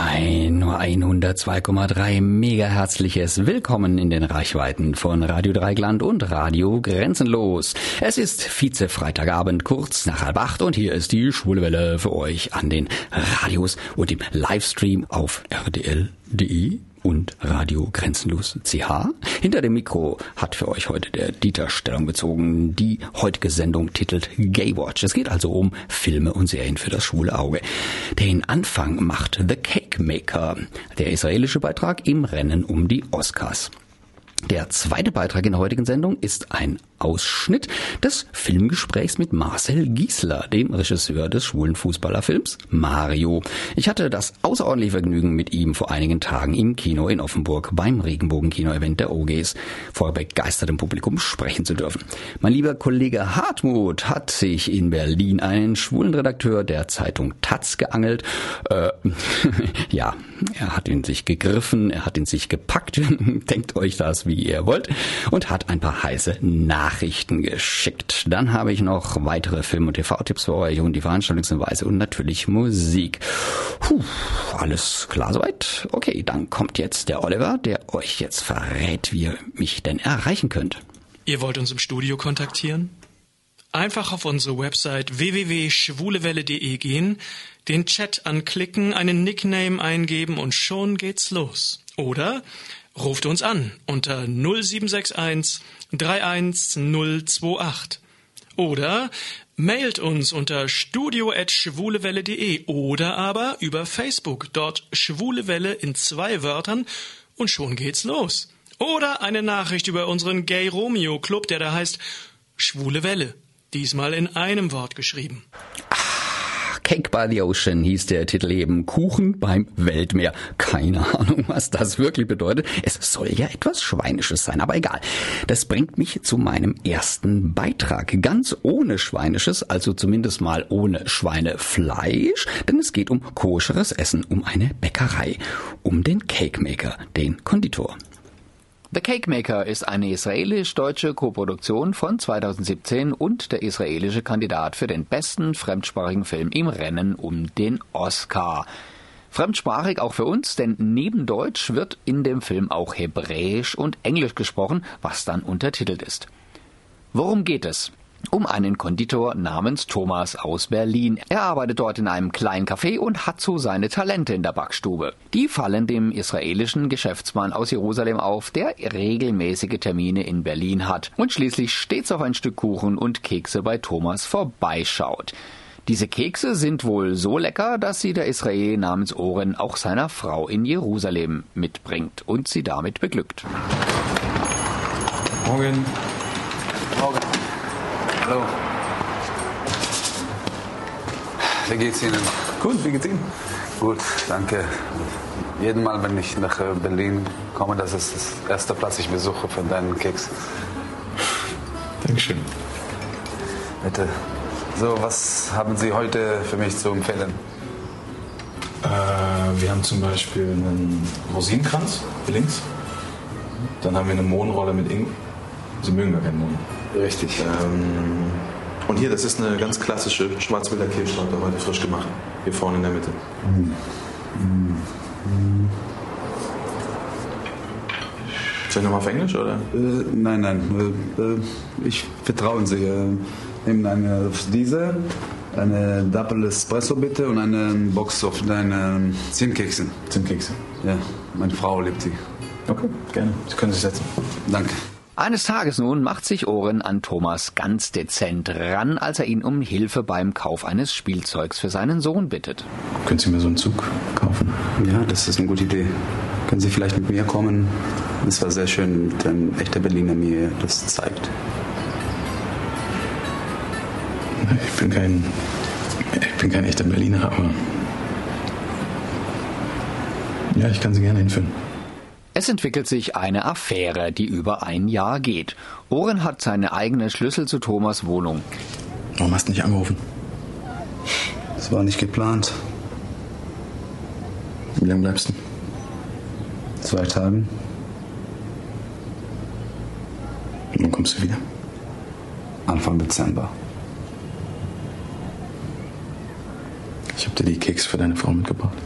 Ein nur 102,3 mega herzliches Willkommen in den Reichweiten von Radio Dreigland und Radio Grenzenlos. Es ist Vize-Freitagabend, kurz nach halb acht und hier ist die Schwule Welle für euch an den Radios und im Livestream auf rdl.de und Radio Grenzenlos CH. Hinter dem Mikro hat für euch heute der Dieter Stellung bezogen. Die heutige Sendung titelt Gaywatch. Es geht also um Filme und Serien für das schwule Auge. Den Anfang macht The Cake Maker, der israelische Beitrag im Rennen um die Oscars. Der zweite Beitrag in der heutigen Sendung ist ein Ausschnitt des Filmgesprächs mit Marcel Giesler, dem Regisseur des schwulen Fußballerfilms Mario. Ich hatte das außerordentliche Vergnügen, mit ihm vor einigen Tagen im Kino in Offenburg beim Regenbogen-Kino-Event der OGs vor begeistertem Publikum sprechen zu dürfen. Mein lieber Kollege Hartmut hat sich in Berlin einen schwulen Redakteur der Zeitung Taz geangelt. Äh, ja, er hat ihn sich gegriffen, er hat ihn sich gepackt, denkt euch das, wie ihr wollt, und hat ein paar heiße Nachrichten geschickt. Dann habe ich noch weitere Film- und TV-Tipps für euch und die Veranstaltungshinweise und natürlich Musik. Puh, alles klar soweit? Okay, dann kommt jetzt der Oliver, der euch jetzt verrät, wie ihr mich denn erreichen könnt. Ihr wollt uns im Studio kontaktieren? Einfach auf unsere Website www.schwulewelle.de gehen, den Chat anklicken, einen Nickname eingeben und schon geht's los. Oder ruft uns an unter 0761 31028 oder mailt uns unter studio@schwulewelle.de oder aber über Facebook, dort Schwulewelle in zwei Wörtern und schon geht's los. Oder eine Nachricht über unseren Gay Romeo Club, der da heißt Schwule Welle, diesmal in einem Wort geschrieben. Cake by the Ocean hieß der Titel eben Kuchen beim Weltmeer. Keine Ahnung, was das wirklich bedeutet. Es soll ja etwas Schweinisches sein, aber egal. Das bringt mich zu meinem ersten Beitrag. Ganz ohne Schweinisches, also zumindest mal ohne Schweinefleisch, denn es geht um koscheres Essen, um eine Bäckerei, um den Cake Maker, den Konditor. The Cake Maker ist eine israelisch-deutsche Koproduktion von 2017 und der israelische Kandidat für den besten fremdsprachigen Film im Rennen um den Oscar. Fremdsprachig auch für uns, denn neben Deutsch wird in dem Film auch Hebräisch und Englisch gesprochen, was dann untertitelt ist. Worum geht es? Um einen Konditor namens Thomas aus Berlin. Er arbeitet dort in einem kleinen Café und hat so seine Talente in der Backstube. Die fallen dem israelischen Geschäftsmann aus Jerusalem auf, der regelmäßige Termine in Berlin hat und schließlich stets auf ein Stück Kuchen und Kekse bei Thomas vorbeischaut. Diese Kekse sind wohl so lecker, dass sie der Israel namens Oren auch seiner Frau in Jerusalem mitbringt und sie damit beglückt. Morgen. Hallo. Wie geht's Ihnen? Gut, wie geht's Ihnen? Gut, danke. Jeden Mal, wenn ich nach Berlin komme, das ist das erste Platz, ich besuche von deinen Keks. Dankeschön. Bitte. So, was haben Sie heute für mich zu empfehlen? Äh, wir haben zum Beispiel einen Rosinenkranz, links. Dann haben wir eine Mohnrolle mit Ingwer. Sie mögen gar keinen Mohn. Richtig. Ähm, und hier, das ist eine ganz klassische Schwarzwälder Kirschtorte, heute frisch gemacht. Hier vorne in der Mitte. Soll ich nochmal auf Englisch, oder? Äh, nein, nein. Äh, äh, ich vertraue Sie. Äh, nehmen eine diese, eine Double Espresso bitte und eine Box auf deine Zimtkekse. Zimtkekse. Ja, meine Frau liebt sie. Okay, gerne. Sie können sich setzen. Danke. Eines Tages nun macht sich Oren an Thomas ganz dezent ran, als er ihn um Hilfe beim Kauf eines Spielzeugs für seinen Sohn bittet. Können Sie mir so einen Zug kaufen? Ja, das ist eine gute Idee. Können Sie vielleicht mit mir kommen? Es war sehr schön, wenn ein echter Berliner mir das zeigt. Ich bin kein, ich bin kein echter Berliner, aber ja, ich kann Sie gerne hinführen. Es entwickelt sich eine Affäre, die über ein Jahr geht. Oren hat seine eigene Schlüssel zu Thomas Wohnung. Warum hast du nicht angerufen? Es war nicht geplant. Wie lange bleibst du? Zwei Tagen. Und wann kommst du wieder? Anfang Dezember. Ich habe dir die Keks für deine Frau mitgebracht.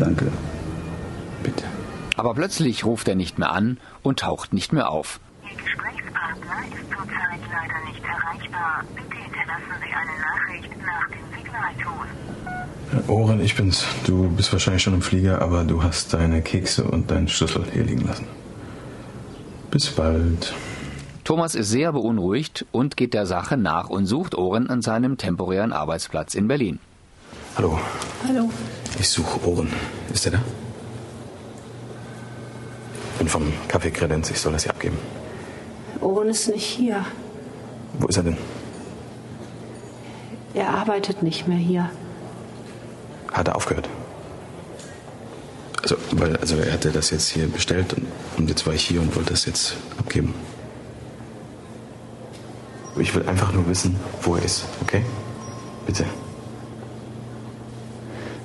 Danke. Aber plötzlich ruft er nicht mehr an und taucht nicht mehr auf. Ihr Gesprächspartner ist zurzeit leider nicht erreichbar. Bitte hinterlassen Sie eine Nachricht nach dem Signalton. Oren, ich bin's. Du bist wahrscheinlich schon im Flieger, aber du hast deine Kekse und deinen Schlüssel hier liegen lassen. Bis bald. Thomas ist sehr beunruhigt und geht der Sache nach und sucht Oren an seinem temporären Arbeitsplatz in Berlin. Hallo, Hallo. ich suche Oren. Ist er da? Bin vom Café Kredenz. Ich soll das hier abgeben. Oren ist nicht hier. Wo ist er denn? Er arbeitet nicht mehr hier. Hat er aufgehört? Also, weil, also er hatte das jetzt hier bestellt und, und jetzt war ich hier und wollte das jetzt abgeben. Ich will einfach nur wissen, wo er ist, okay? Bitte.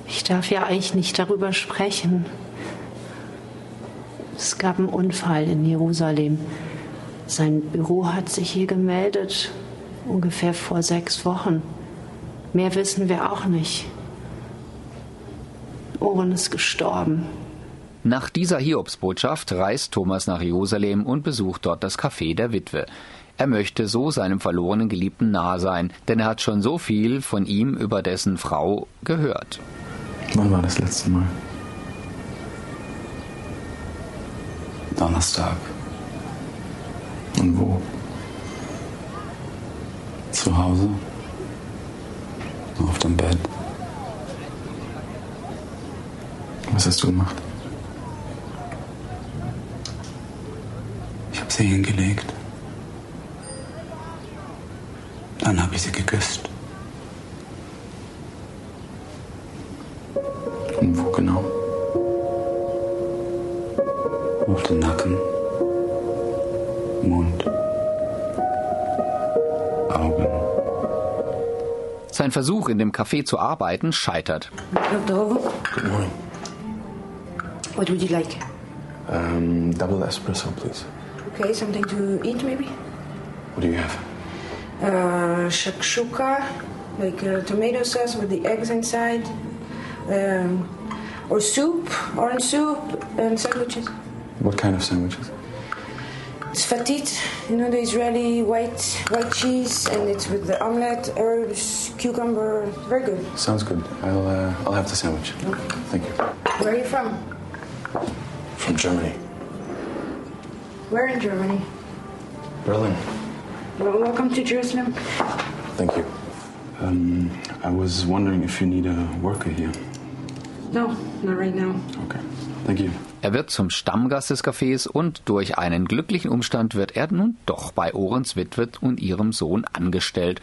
Ich darf ja eigentlich nicht darüber sprechen. Es gab einen Unfall in Jerusalem. Sein Büro hat sich hier gemeldet, ungefähr vor sechs Wochen. Mehr wissen wir auch nicht. Oren ist gestorben. Nach dieser Hiobsbotschaft reist Thomas nach Jerusalem und besucht dort das Café der Witwe. Er möchte so seinem verlorenen Geliebten nahe sein, denn er hat schon so viel von ihm über dessen Frau gehört. Wann war das letzte Mal? Donnerstag. Und wo? Zu Hause. Auf dem Bett. Was hast du gemacht? Ich habe sie hingelegt. Dann habe ich sie geküsst. Und wo genau? Auf den Nacken. Mund. Augen. Sein Versuch, in dem Café zu arbeiten, scheitert. Good morning. What would you like? Um, double espresso, please. Okay, something to eat maybe? What do you have? Uh, shakshuka, like uh, tomato sauce with the eggs inside. Um, or soup, orange soup, and sandwiches. What kind of sandwiches? It's fatit, you know, the Israeli white white cheese, and it's with the omelette, herbs, cucumber. Very good. Sounds good. I'll uh, I'll have the sandwich. Thank you. Where are you from? From Germany. Where in Germany? Berlin. Well, welcome to Jerusalem. Thank you. Um, I was wondering if you need a worker here. No, not right now. Okay. Thank you. Er wird zum Stammgast des Cafés und durch einen glücklichen Umstand wird er nun doch bei Orens Witwe und ihrem Sohn angestellt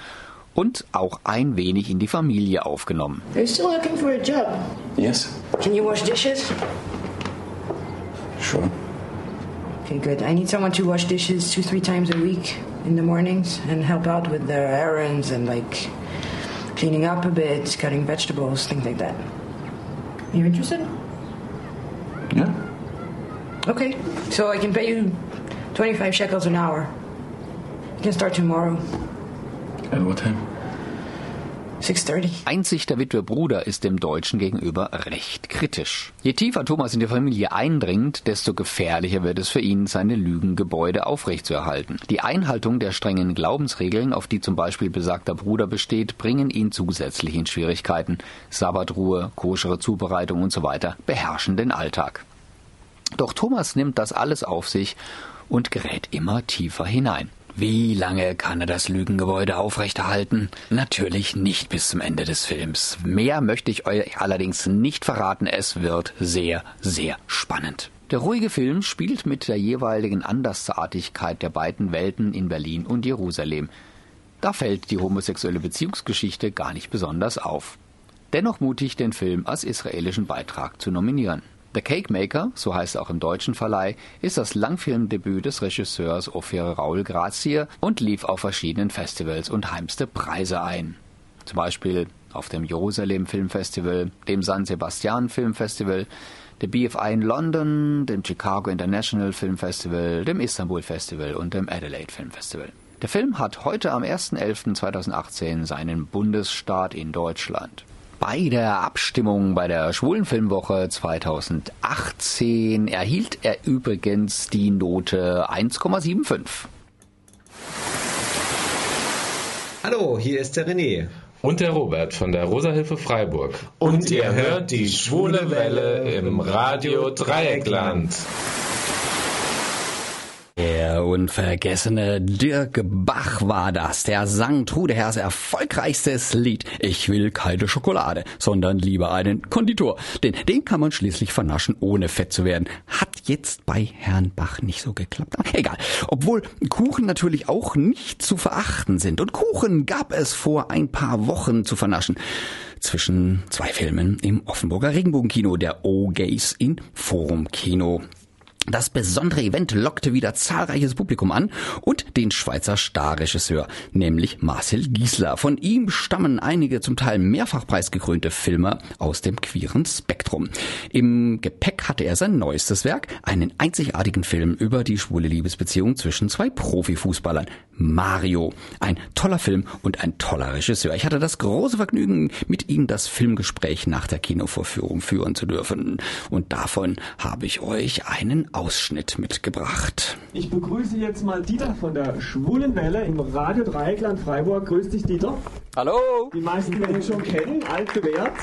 und auch ein wenig in die Familie aufgenommen. Are you still looking for a job? Yes. Can you wash dishes? Sure. Okay, good. I need someone to wash dishes two, three times a week in the mornings and help out with their errands and like cleaning up a bit, cutting vegetables, things like that. You interested? Yeah. Okay, so I can pay you 25 shekels an hour. You can start tomorrow, At what time? 6.30. Einzig der Witwe Bruder ist dem Deutschen gegenüber recht kritisch. Je tiefer Thomas in die Familie eindringt, desto gefährlicher wird es für ihn, seine Lügengebäude aufrechtzuerhalten. Die Einhaltung der strengen Glaubensregeln, auf die zum Beispiel besagter Bruder besteht, bringen ihn zusätzlich in Schwierigkeiten. Sabbatruhe, koschere Zubereitung und so weiter beherrschen den Alltag. Doch Thomas nimmt das alles auf sich und gerät immer tiefer hinein. Wie lange kann er das Lügengebäude aufrechterhalten? Natürlich nicht bis zum Ende des Films. Mehr möchte ich euch allerdings nicht verraten. Es wird sehr, sehr spannend. Der ruhige Film spielt mit der jeweiligen Andersartigkeit der beiden Welten in Berlin und Jerusalem. Da fällt die homosexuelle Beziehungsgeschichte gar nicht besonders auf. Dennoch mutig, den Film als israelischen Beitrag zu nominieren. The Cake Maker, so heißt er auch im deutschen Verleih, ist das Langfilmdebüt des Regisseurs Ophir Raul Grazier und lief auf verschiedenen Festivals und heimste Preise ein. Zum Beispiel auf dem Jerusalem Filmfestival, dem San Sebastian Filmfestival, dem BFI in London, dem Chicago International Film Festival, dem Istanbul Festival und dem Adelaide Film Festival. Der Film hat heute am 1.11.2018 seinen Bundesstart in Deutschland. Bei der Abstimmung bei der Schwulenfilmwoche 2018 erhielt er übrigens die Note 1,75. Hallo, hier ist der René. Und der Robert von der Rosa-Hilfe Freiburg. Und ihr hört die schwule Welle im Radio Dreieckland. Der unvergessene Dirk Bach war das. Der sang Trudehers erfolgreichstes Lied. Ich will keine Schokolade, sondern lieber einen Konditor. Denn den kann man schließlich vernaschen, ohne fett zu werden. Hat jetzt bei Herrn Bach nicht so geklappt. Egal. Obwohl Kuchen natürlich auch nicht zu verachten sind. Und Kuchen gab es vor ein paar Wochen zu vernaschen zwischen zwei Filmen im Offenburger Regenbogenkino, der O-Gays in Forum Kino. Das besondere Event lockte wieder zahlreiches Publikum an und den Schweizer Starregisseur, nämlich Marcel Giesler. Von ihm stammen einige zum Teil mehrfach preisgekrönte Filme aus dem queeren Spektrum. Im Gepäck hatte er sein neuestes Werk, einen einzigartigen Film über die schwule Liebesbeziehung zwischen zwei Profifußballern. Mario. Ein toller Film und ein toller Regisseur. Ich hatte das große Vergnügen, mit ihm das Filmgespräch nach der Kinovorführung führen zu dürfen. Und davon habe ich euch einen Ausschnitt mitgebracht. Ich begrüße jetzt mal Dieter von der Schwulen Welle im Radio Dreieckland Freiburg. Grüß dich, Dieter. Hallo. Die meisten werden ihn schon kennen, alt bewährt.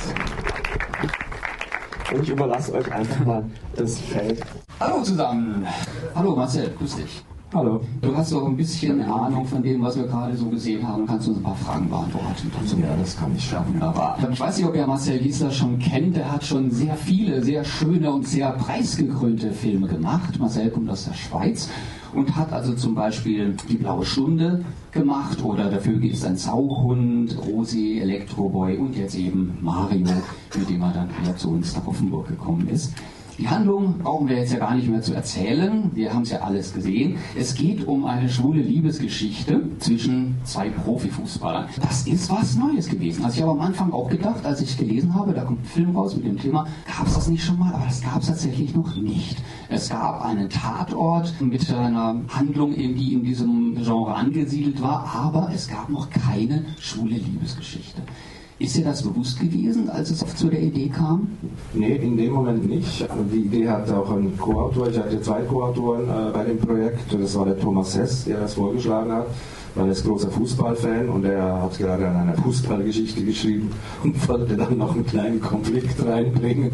Und ich überlasse euch einfach mal das Feld. Hallo zusammen. Hallo Marcel, grüß dich. Hallo. Du hast doch ein bisschen Ahnung von dem, was wir gerade so gesehen haben. Kannst du uns ein paar Fragen beantworten? Ja, das kann ich schaffen. Wunderbar. Ich weiß nicht, ob ihr Marcel Giesler schon kennt. Der hat schon sehr viele, sehr schöne und sehr preisgekrönte Filme gemacht. Marcel kommt aus der Schweiz und hat also zum Beispiel Die blaue Stunde gemacht oder Der Vögel ist ein Sauhund, Rosi, Elektroboy und jetzt eben Mario, mit dem er dann wieder zu uns nach Offenburg gekommen ist. Die Handlung brauchen wir jetzt ja gar nicht mehr zu erzählen. Wir haben es ja alles gesehen. Es geht um eine schwule Liebesgeschichte zwischen zwei Profifußballern. Das ist was Neues gewesen. Also ich habe am Anfang auch gedacht, als ich gelesen habe, da kommt ein Film raus mit dem Thema, gab es das nicht schon mal? Aber das gab es tatsächlich noch nicht. Es gab einen Tatort mit einer Handlung, die in diesem Genre angesiedelt war, aber es gab noch keine schwule Liebesgeschichte. Ist dir das bewusst gewesen, als es zu der Idee kam? Nee, in dem Moment nicht. Die Idee hatte auch ein Co-Autor. Ich hatte zwei Co-Autoren äh, bei dem Projekt. Das war der Thomas Hess, der das vorgeschlagen hat. Weil er ist großer Fußballfan und er hat gerade an einer Fußballgeschichte geschrieben und wollte dann noch einen kleinen Konflikt reinbringen.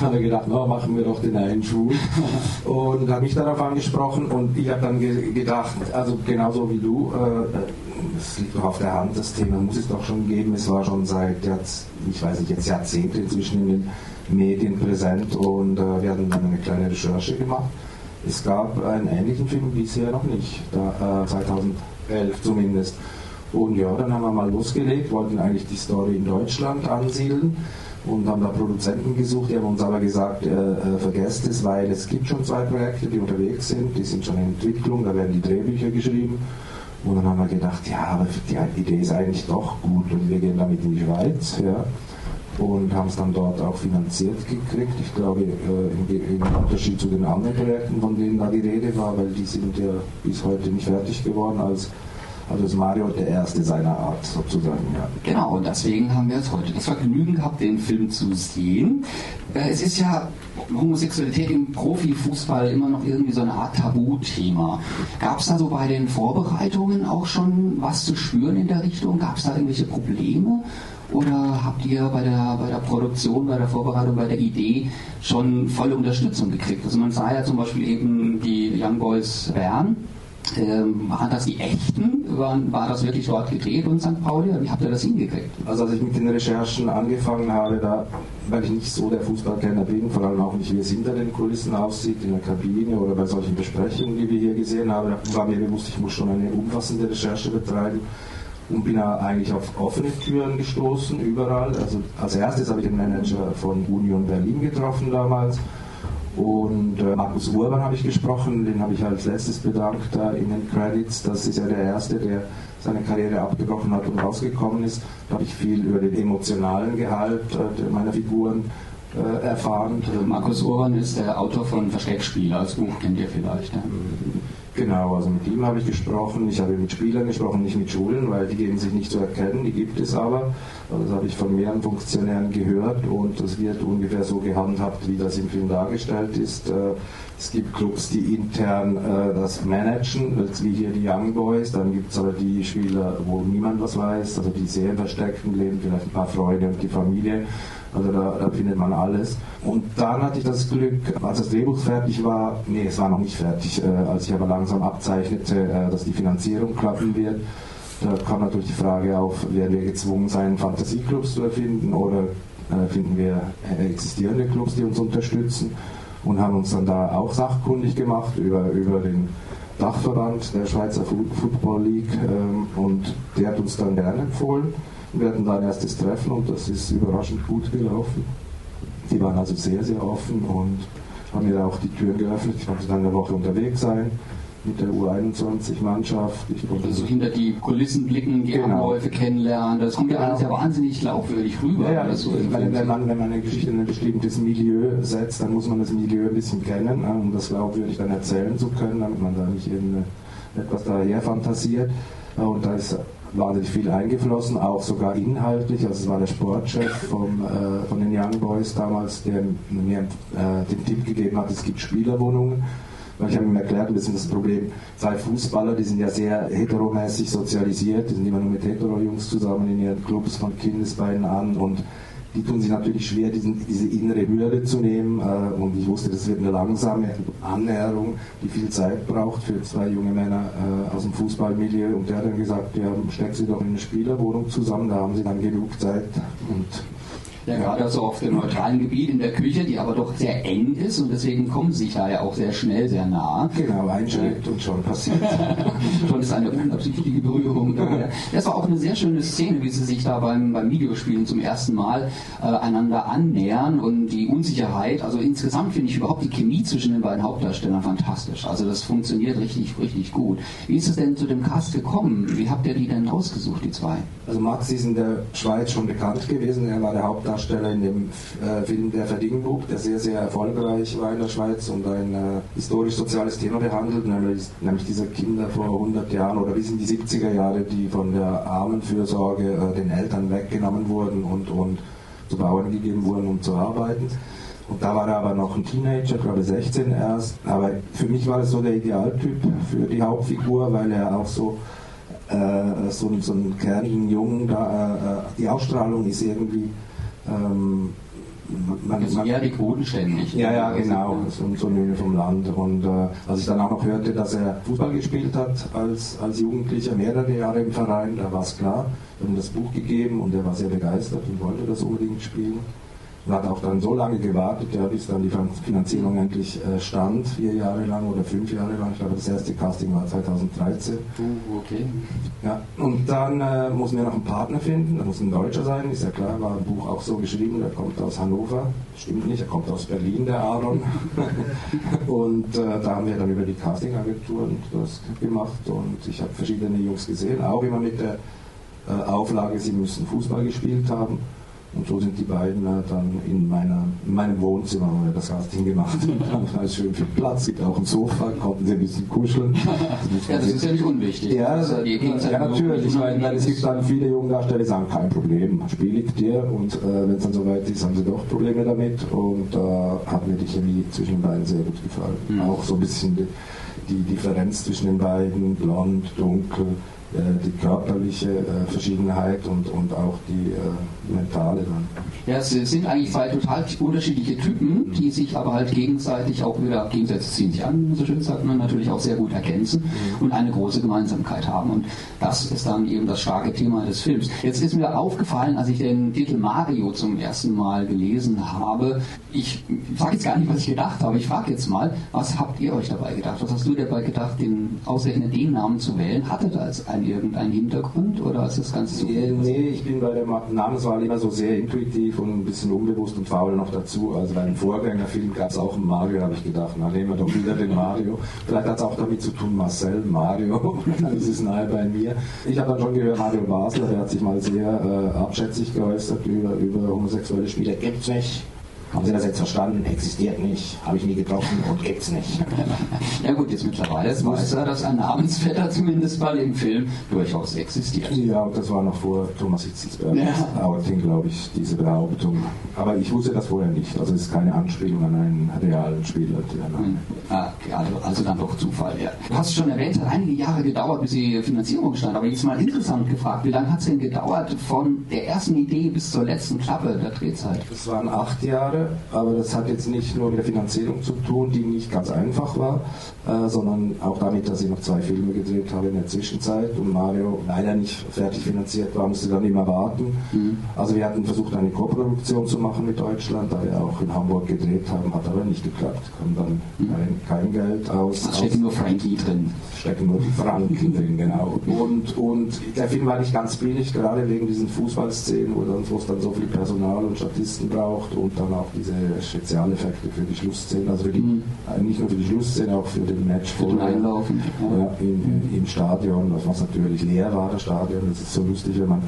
Dann hat er gedacht, na, machen wir doch den einen Schwul. Und hat mich darauf angesprochen und ich habe dann ge gedacht, also genauso wie du, äh, es liegt doch auf der Hand, das Thema muss es doch schon geben. Es war schon seit, ich weiß nicht, jetzt Jahrzehnte inzwischen in den Medien präsent und äh, wir hatten dann eine kleine Recherche gemacht. Es gab einen ähnlichen Film bisher noch nicht, da, äh, 2011 zumindest. Und ja, dann haben wir mal losgelegt, wollten eigentlich die Story in Deutschland ansiedeln und haben da Produzenten gesucht, die haben uns aber gesagt, äh, äh, vergesst es, weil es gibt schon zwei Projekte, die unterwegs sind, die sind schon in Entwicklung, da werden die Drehbücher geschrieben. Und dann haben wir gedacht, ja, aber die Idee ist eigentlich doch gut und wir gehen damit in die Schweiz. Ja, und haben es dann dort auch finanziert gekriegt. Ich glaube, äh, im, im, Unterschied zu den anderen Projekten, von denen da die Rede war, weil die sind ja bis heute nicht fertig geworden, als also ist Mario der erste seiner Art sozusagen. Ja. Genau, und deswegen haben wir jetzt heute das Vergnügen gehabt, den Film zu sehen. Äh, es ist ja Homosexualität im Profifußball immer noch irgendwie so eine Art Tabuthema. Gab es da so bei den Vorbereitungen auch schon was zu spüren in der Richtung? Gab es da irgendwelche Probleme? Oder habt ihr bei der, bei der Produktion, bei der Vorbereitung, bei der Idee schon volle Unterstützung gekriegt? Also man sah ja zum Beispiel eben die Young Boys Bern, ähm, waren das die echten? War, war das wirklich dort gedreht in St. Pauli? Wie habt ihr das hingekriegt? Also als ich mit den Recherchen angefangen habe, da, weil ich nicht so der Fußballkenner bin, vor allem auch nicht, wie es hinter den Kulissen aussieht, in der Kabine oder bei solchen Besprechungen, die wir hier gesehen haben, war mir bewusst, ich muss schon eine umfassende Recherche betreiben und bin eigentlich auf offene Türen gestoßen, überall. Also als erstes habe ich den Manager von Union Berlin getroffen damals und äh, Markus Urban habe ich gesprochen, den habe ich als letztes bedankt da in den Credits. Das ist ja der Erste, der seine Karriere abgebrochen hat und rausgekommen ist. Da habe ich viel über den emotionalen Gehalt äh, meiner Figuren äh, erfahren. Also Markus Ohren ist der Autor von Versteckspieler, das Buch kennt ihr vielleicht. Ja? Genau, also mit ihm habe ich gesprochen. Ich habe mit Spielern gesprochen, nicht mit Schulen, weil die geben sich nicht zu erkennen, die gibt es aber. Also das habe ich von mehreren Funktionären gehört und das wird ungefähr so gehandhabt, wie das im Film dargestellt ist. Äh, es gibt Clubs, die intern äh, das managen, wie hier die Young Boys. Dann gibt es aber die Spieler, wo niemand was weiß, also die sehr versteckten leben, vielleicht ein paar Freunde und die Familie. Also da, da, findet man alles. Und dann hatte ich das Glück, als das Drehbuch fertig war, nee, es war noch nicht fertig, äh, als ich aber langsam abzeichnete, äh, dass die Finanzierung klappen wird, da kam natürlich die Frage auf, werden wir gezwungen sein, Fantasieclubs zu erfinden oder äh, finden wir äh, existierende Clubs, die uns unterstützen und haben uns dann da auch sachkundig gemacht über, über den Dachverband der Schweizer Football League ähm, und der hat uns dann Bern empfohlen wir hatten da ein erstes Treffen und das ist überraschend gut gelaufen. Die waren also sehr, sehr offen und haben mir auch die Türen geöffnet. Ich konnte dann eine Woche unterwegs sein mit der U21-Mannschaft. Ich konnte also hinter die Kulissen blicken, die genau. Abläufe kennenlernen. Das kommt ja alles ja wahnsinnig glaubwürdig rüber. Ja, ja. So meine, wenn, man, wenn man eine Geschichte in ein bestimmtes Milieu setzt, dann muss man das Milieu ein bisschen kennen, um das glaubwürdig dann erzählen zu können, damit man da nicht etwas daher fantasiert. Und da ist wahnsinnig viel eingeflossen, auch sogar inhaltlich. Also es war der Sportchef vom, äh, von den Young Boys damals, der mir äh, den Tipp gegeben hat, es gibt Spielerwohnungen. Weil ich habe ihm erklärt, ein bisschen das Problem, zwei Fußballer, die sind ja sehr heteromäßig sozialisiert, die sind immer nur mit hetero-Jungs zusammen in ihren Clubs von Kindesbeinen an und die tun sich natürlich schwer, diesen, diese innere Hürde zu nehmen. Äh, und ich wusste, das wird eine langsame Annäherung, die viel Zeit braucht für zwei junge Männer äh, aus dem Fußballmilieu. Und der hat dann gesagt, ja, stecken Sie doch in eine Spielerwohnung zusammen, da haben Sie dann genug Zeit. Und ja, gerade so auf dem neutralen Gebiet in der Küche, die aber doch sehr eng ist und deswegen kommen sie sich da ja auch sehr schnell, sehr nah. Genau, ein Schritt und schon passiert. schon ist eine unabsichtliche Berührung. Das war auch eine sehr schöne Szene, wie sie sich da beim, beim Videospielen zum ersten Mal äh, einander annähern und die Unsicherheit. Also insgesamt finde ich überhaupt die Chemie zwischen den beiden Hauptdarstellern fantastisch. Also das funktioniert richtig, richtig gut. Wie ist es denn zu dem Cast gekommen? Wie habt ihr die denn ausgesucht, die zwei? Also Max ist in der Schweiz schon bekannt gewesen. Er war der Hauptdarsteller Darsteller in dem äh, Film Der Verdingbuch, der sehr, sehr erfolgreich war in der Schweiz und ein äh, historisch-soziales Thema behandelt, nämlich, nämlich diese Kinder vor 100 Jahren oder bis in die 70er Jahre, die von der Armenfürsorge äh, den Eltern weggenommen wurden und, und zu Bauern gegeben wurden, um zu arbeiten. Und da war er aber noch ein Teenager, glaube 16 erst. Aber für mich war es so der Idealtyp für die Hauptfigur, weil er auch so äh, so, so einen kernigen Jungen, da, äh, die Ausstrahlung ist irgendwie ähm, man, also eher die bodenständig. Ja, ja, genau, so, so ein vom Land. Und äh, als ich dann auch noch hörte, dass er Fußball gespielt hat als, als Jugendlicher, mehrere Jahre im Verein, da war es klar. Wir haben das Buch gegeben und er war sehr begeistert und wollte das unbedingt spielen und hat auch dann so lange gewartet, ja, bis dann die Finanzierung endlich äh, stand, vier Jahre lang oder fünf Jahre lang. Ich glaube, das erste Casting war 2013. Uh, okay. Ja, und dann äh, mussten wir noch einen Partner finden, da muss ein Deutscher sein, ist ja klar, war ein Buch auch so geschrieben, der kommt aus Hannover, stimmt nicht, er kommt aus Berlin, der Aaron. und äh, da haben wir dann über die Castingagentur das gemacht und ich habe verschiedene Jungs gesehen, auch immer mit der äh, Auflage, sie müssen Fußball gespielt haben. Und so sind die beiden dann in, meiner, in meinem Wohnzimmer, wo wir das Casting gemacht haben, da ist schön viel Platz, gibt auch ein Sofa, konnten sie ein bisschen kuscheln. Das ja, das ist ja nicht unwichtig. Ja, also ja natürlich. Ich meine, es gibt dann viele junge Darsteller, die sagen, kein Problem, Spiel liegt dir. Und äh, wenn es dann soweit ist, haben sie doch Probleme damit. Und da äh, hat mir die Chemie zwischen den beiden sehr gut gefallen. Mhm. Auch so ein bisschen die, die Differenz zwischen den beiden, blond, dunkel, die körperliche äh, Verschiedenheit und, und auch die äh, mentale dann. Ja, es sind eigentlich zwei total unterschiedliche Typen, die sich aber halt gegenseitig auch wieder, Gegensätze ziehen sich an, so schön sagt man, natürlich auch sehr gut ergänzen mhm. und eine große Gemeinsamkeit haben. Und das ist dann eben das starke Thema des Films. Jetzt ist mir aufgefallen, als ich den Titel Mario zum ersten Mal gelesen habe, ich sage jetzt gar nicht, was ich gedacht habe, ich frage jetzt mal, was habt ihr euch dabei gedacht? Was hast du dabei gedacht, den ausgerechnet den Namen zu wählen? Hatte das ein an irgendeinen Hintergrund oder ist das Ganze so? Nee, nee, ich bin bei der Namenswahl immer so sehr intuitiv und ein bisschen unbewusst und faul noch dazu. Also bei dem Vorgängerfilm gab es auch einen Mario, habe ich gedacht, na nehmen wir doch wieder den Mario. Vielleicht hat es auch damit zu tun, Marcel, Mario, das ist nahe bei mir. Ich habe dann schon gehört, Mario Basler, der hat sich mal sehr äh, abschätzig geäußert über, über homosexuelle Spieler. Gibt's nicht Haben Sie das jetzt verstanden? Existiert nicht, habe ich nie getroffen und gibt's nicht. ja gut, jetzt mittlerweile weiß er, dass ein Namensvetter zumindest mal im Film durchaus existiert. Ja, und das war noch vor Thomas Hitzelsberg. Ja. Outing, glaube ich, diese Behauptung. Aber ich wusste das vorher nicht. Also es ist keine Anspielung an einen realen Spieler. Nein. Ah, also, also dann doch Zufall, ja. Du hast schon erwähnt, es hat einige Jahre gedauert, bis die Finanzierung stand. Aber jetzt mal interessant gefragt, wie lange hat es denn gedauert von der ersten Idee bis zur letzten Klappe der Drehzeit? Das waren acht Jahre, aber das hat jetzt nicht nur mit der Finanzierung zu tun, die nicht ganz einfach war, äh, sondern auch damit, dass ich noch zwei Filme gedreht habe in der Zwischenzeit und Mario leider nicht fertig finanziert war, musste dann immer warten. Mhm. Also wir hatten versucht, eine Koproduktion zu machen mit Deutschland, da wir auch in Hamburg gedreht haben, hat aber nicht geklappt. Kam dann kein, kein Geld aus. Da stecken nur Frankie drin. Stecken nur die Franken drin, genau. Und, und der Film war nicht ganz billig, gerade wegen diesen Fußballszenen, wo, dann, wo es dann so viel Personal und Statisten braucht und dann auch diese Spezialeffekte für die Schlussszene, also für die, äh, nicht nur für die Schlussszene, auch für den Match Für den Einlaufen. ja, im, im Stadion, was natürlich leer war, das Stadion. Das ist so lustig, wenn man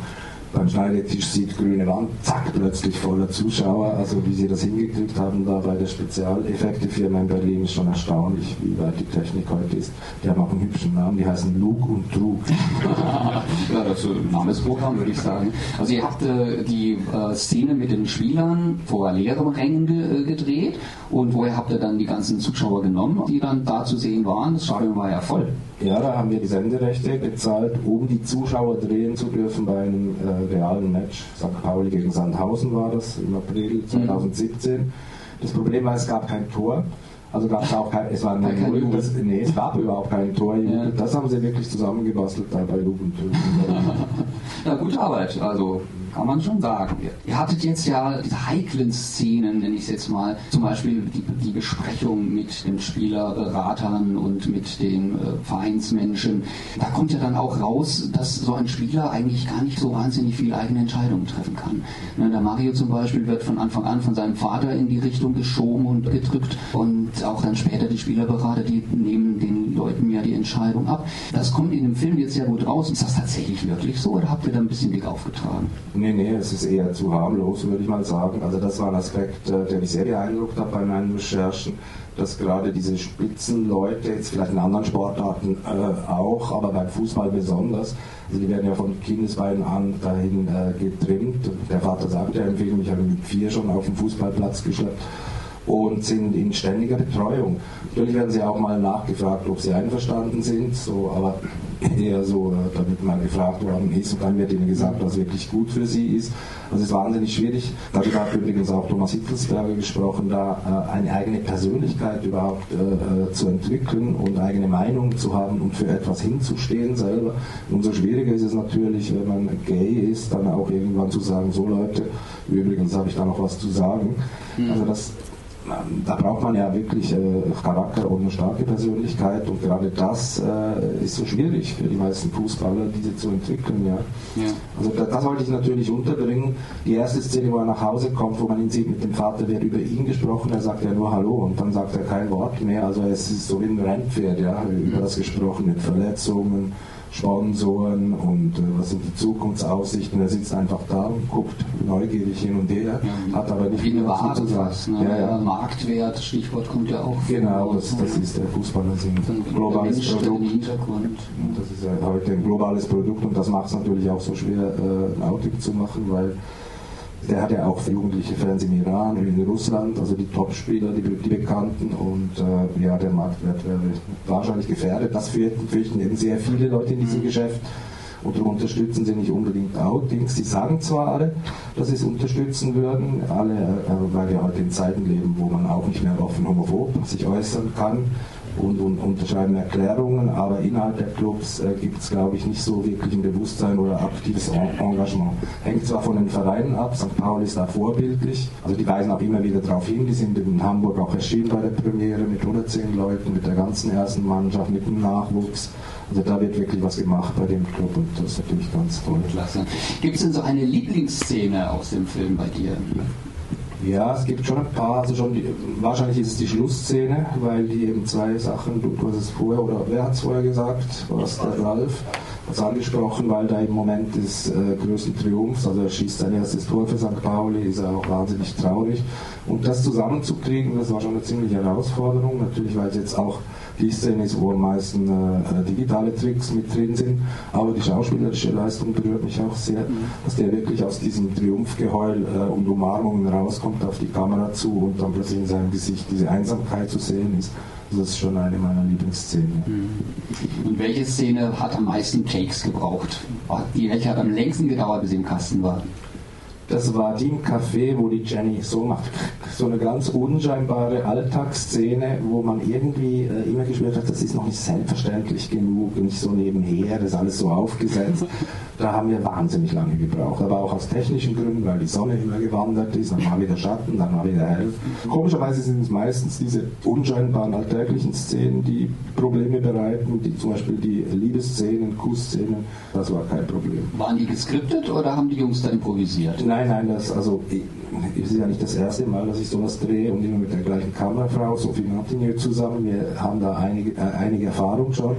beim Schneidetisch sieht, grüne Wand, zack, plötzlich voller Zuschauer. Also wie sie das hingekriegt haben da bei der Spezialeffekte-Firma in Berlin ist schon erstaunlich, wie weit die Technik heute ist. Die haben auch einen hübschen Namen, die heißen Lug und Trug. ja, das ist ein Namensprogramm, würde ich sagen. Also ihr habt äh, die äh, Szene mit den Spielern vor leeren Rängen ge äh, gedreht und woher habt ihr dann die ganzen Zuschauer genommen, die dann da zu sehen waren? Das Stadion war ja voll. Ja, da haben wir die Senderechte gezahlt, um die Zuschauer drehen zu dürfen bei einem äh, realen Match. St. Pauli gegen Sandhausen war das im April 2017. Das Problem war, es gab kein Tor. Also gab es auch kein, es war Kein ein Jubel. das, nee, es gab überhaupt kein Tor. Ja. Das haben sie wirklich zusammengebastelt da bei Lubentönen. Ja, gute Arbeit, also kann man schon sagen. Ihr hattet jetzt ja diese heiklen Szenen, nenne ich es jetzt mal, zum Beispiel die, die Besprechung mit den Spielerberatern und mit den äh, Vereinsmenschen. Da kommt ja dann auch raus, dass so ein Spieler eigentlich gar nicht so wahnsinnig viele eigene Entscheidungen treffen kann. Ne, der Mario zum Beispiel wird von Anfang an von seinem Vater in die Richtung geschoben und gedrückt und auch dann später die Spielerberater, die nehmen den Leuten ja die Entscheidung ab. Das kommt in dem Film jetzt sehr gut raus. Ist das tatsächlich wirklich so oder habt ihr da ein bisschen dick aufgetragen? Nee, nee, es ist eher zu harmlos, würde ich mal sagen. Also das war ein Aspekt, äh, der mich sehr beeindruckt hat bei meinen Recherchen, dass gerade diese Spitzenleute, jetzt vielleicht in anderen Sportarten äh, auch, aber beim Fußball besonders, also die werden ja von Kindesbeinen an dahin äh, getrimmt. Der Vater sagt ja im Film, ich habe mit vier schon auf den Fußballplatz geschleppt und sind in ständiger Betreuung. Natürlich werden sie auch mal nachgefragt, ob sie einverstanden sind, so, aber eher so, äh, damit mal gefragt worden ist und dann wird ihnen gesagt, was wirklich gut für sie ist. Also es ist wahnsinnig schwierig. Darüber hat übrigens auch Thomas Hitzelsberger gesprochen, da äh, eine eigene Persönlichkeit überhaupt äh, zu entwickeln und eigene Meinung zu haben und für etwas hinzustehen selber. Umso schwieriger ist es natürlich, wenn man gay ist, dann auch irgendwann zu sagen, so Leute, übrigens habe ich da noch was zu sagen. Also das da braucht man ja wirklich äh, Charakter und eine starke Persönlichkeit und gerade das äh, ist so schwierig für die meisten Fußballer, diese zu entwickeln. Ja. Ja. Also da, das wollte ich natürlich unterbringen. Die erste Szene, wo er nach Hause kommt, wo man ihn sieht mit dem Vater, wird über ihn gesprochen, er sagt ja nur Hallo und dann sagt er kein mehr. Also es ist so wie ein Rennpferd, ja, über das gesprochen mit Verletzungen. Sponsoren und äh, was sind die Zukunftsaussichten. Er sitzt einfach da und guckt neugierig hin und her, hat aber nicht viel dazu zu fast. Ne? Ja, ja. Marktwert, Stichwort kommt ja auch. Genau, das, das ist der Fußballer sind ein globales Mensch, Produkt. Und Das ist ja heute ein globales Produkt und das macht es natürlich auch so schwer, äh, ein Outing zu machen, weil der hat ja auch jugendliche Fans im Iran und in Russland, also die Topspieler, die, die Bekannten und äh, ja, der Marktwert wäre wahrscheinlich gefährdet. Das fürchten, eben sehr viele Leute in diesem Geschäft. Und darum unterstützen sie nicht unbedingt Outings. Sie sagen zwar alle, dass sie es unterstützen würden, alle, äh, weil wir heute in Zeiten leben, wo man auch nicht mehr offen homophob sich äußern kann und, und unterschreiben Erklärungen, aber innerhalb der Clubs äh, gibt es, glaube ich, nicht so wirklich ein Bewusstsein oder aktives En Engagement. Hängt zwar von den Vereinen ab, St. Pauli ist da vorbildlich, also die weisen auch immer wieder darauf hin, die sind in Hamburg auch erschienen bei der Premiere mit 110 Leuten, mit der ganzen ersten Mannschaft, mit dem Nachwuchs. Also da wird wirklich was gemacht bei dem Club und das ist natürlich ganz toll. Gibt es denn so eine Lieblingsszene aus dem Film bei dir? Ja, es gibt schon ein paar, also schon die, wahrscheinlich ist es die Schlussszene, weil die eben zwei Sachen, du, du hast es vorher, oder wer hat es vorher gesagt? War es der Ralf? was angesprochen, weil da im Moment des äh, größten Triumphs, also er schießt sein erstes Tor für St. Pauli, ist er auch wahnsinnig traurig. Und das zusammenzukriegen, das war schon eine ziemliche Herausforderung, natürlich weil es jetzt auch die Szene ist, wo am meisten äh, digitale Tricks mit drin sind, aber die schauspielerische Leistung berührt mich auch sehr, dass der wirklich aus diesem Triumphgeheul äh, und Umarmungen rauskommt auf die Kamera zu und dann plötzlich in seinem Gesicht diese Einsamkeit zu sehen ist. Das ist schon eine meiner Lieblingsszenen. Mhm. Und welche Szene hat am meisten Takes gebraucht? Die, welche hat am längsten gedauert, bis sie im Kasten war? Das war die im Café, wo die Jenny so macht. So eine ganz unscheinbare Alltagsszene, wo man irgendwie äh, immer gespürt hat, das ist noch nicht selbstverständlich genug, nicht so nebenher, das ist alles so aufgesetzt. da haben wir wahnsinnig lange gebraucht. Aber auch aus technischen Gründen, weil die Sonne immer gewandert ist, dann war wieder Schatten, dann war wieder hell. Komischerweise sind es meistens diese unscheinbaren alltäglichen Szenen, die Probleme bereiten, die, zum Beispiel die Liebesszenen, Kussszenen, das war kein Problem. Waren die geskriptet oder haben die Jungs da improvisiert? Nein, nein, das, also, es ist ja nicht das erste Mal, dass ich sowas drehe und immer mit der gleichen Kamerafrau, Sophie Martinier, zusammen. Wir haben da einige, äh, einige Erfahrung schon.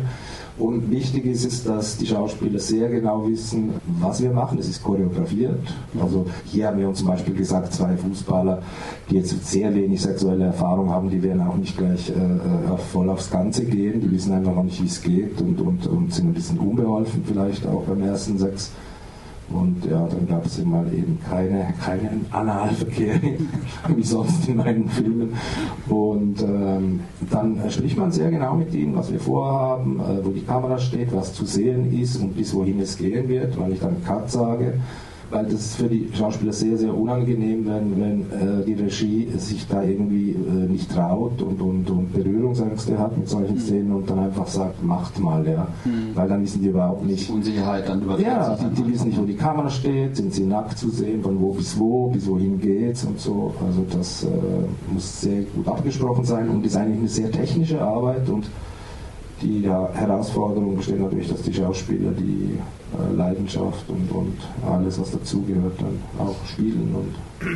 Und wichtig ist es, dass die Schauspieler sehr genau wissen, was wir machen. Es ist choreografiert. Also hier haben wir uns zum Beispiel gesagt, zwei Fußballer, die jetzt sehr wenig sexuelle Erfahrung haben, die werden auch nicht gleich äh, äh voll aufs Ganze gehen. Die wissen einfach noch nicht, wie es geht und, und, und sind ein bisschen unbeholfen vielleicht auch beim ersten Sex. Und ja, dann gab es mal eben keine, keinen Analverkehr, wie sonst in meinen Filmen. Und ähm, dann spricht man sehr genau mit ihnen, was wir vorhaben, äh, wo die Kamera steht, was zu sehen ist und bis wohin es gehen wird, weil ich dann Cut sage weil das ist für die Schauspieler sehr, sehr unangenehm, wenn, wenn äh, die Regie sich da irgendwie äh, nicht traut und, und, und Berührungsängste hat mit solchen mhm. Szenen und dann einfach sagt, macht mal, ja. Mhm. Weil dann wissen die überhaupt nicht. Unsicherheit dann über Ja, die, die, wissen nicht, wo die Kamera steht, sind sie nackt zu sehen, von wo bis wo, bis wohin geht's und so. Also das äh, muss sehr gut abgesprochen sein und ist eigentlich eine sehr technische Arbeit und die Herausforderung besteht natürlich, dass die Schauspieler die äh, Leidenschaft und, und alles, was dazugehört, dann auch spielen und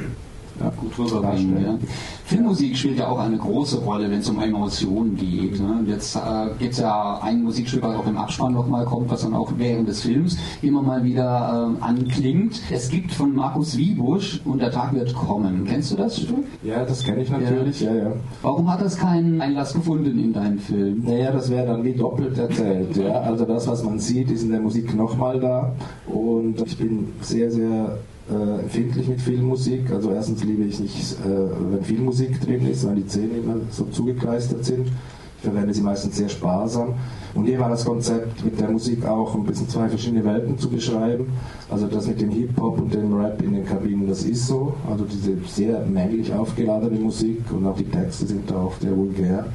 ja, rüberbringen. Ja. Filmmusik spielt ja auch eine große Rolle, wenn es um Emotionen geht. Ne? Jetzt äh, gibt es ja ein Musikstück, was auch im Abspann nochmal kommt, was dann auch während des Films immer mal wieder äh, anklingt. Es gibt von Markus Wiebusch und der Tag wird kommen. Kennst du das Stück? Ja, das kenne ich natürlich. Ja. ja. Ja, Warum hat das keinen Einlass gefunden in deinem Film? Naja, das wäre dann wie doppelt erzählt. ja. Also das, was man sieht, ist in der Musik nochmal da. Und ich bin sehr, sehr äh, empfindlich mit Filmmusik. Also erstens liebe ich nicht, äh, wenn Filmmusik drin ist, weil die Zähne immer so zugekleistert sind. Ich verwende sie meistens sehr sparsam. Und hier war das Konzept mit der Musik auch ein bisschen zwei verschiedene Welten zu beschreiben. Also das mit dem Hip-Hop und dem Rap in den Kabinen, das ist so. Also diese sehr männlich aufgeladene Musik und auch die Texte sind da auch sehr vulgär.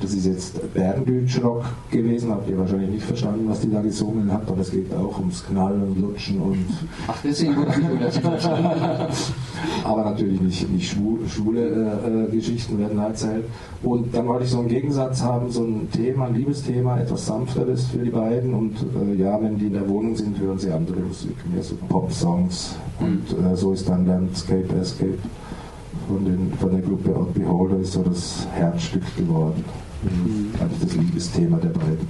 Das ist jetzt Berndeutsch-Rock gewesen, habt ihr wahrscheinlich nicht verstanden, was die da gesungen hat, aber es geht auch ums Knallen und Lutschen und. Ach, deswegen wurde ich aber natürlich nicht, nicht schwule, schwule äh, äh, Geschichten werden erzählt. Und dann wollte ich so einen Gegensatz haben, so ein Thema, ein Liebesthema, etwas sanfteres für die beiden. Und äh, ja, wenn die in der Wohnung sind, hören sie andere Musik, mehr so Pop-Songs. Und äh, so ist dann Landscape Escape von, den, von der Gruppe Out Beholder ist so das Herzstück geworden. Mhm. Eigentlich das Liebesthema der beiden.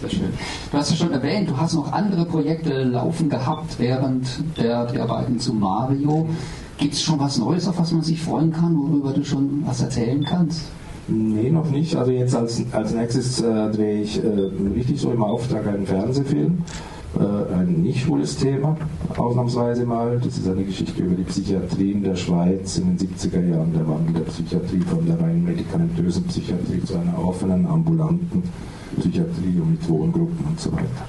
Sehr schön. Du hast ja schon erwähnt, du hast noch andere Projekte laufen gehabt während der Arbeiten zu Mario. Gibt es schon was Neues, auf was man sich freuen kann, worüber du schon was erzählen kannst? Nee, noch nicht. Also jetzt als, als nächstes äh, drehe ich äh, richtig so im Auftrag einen Fernsehfilm äh, ein nicht schwules Thema, ausnahmsweise mal. Das ist eine Geschichte über die Psychiatrie in der Schweiz in den 70er Jahren, der Wandel der Psychiatrie von der rein medikamentösen Psychiatrie zu einer offenen, ambulanten Psychiatrie und mit Wohngruppen und so weiter.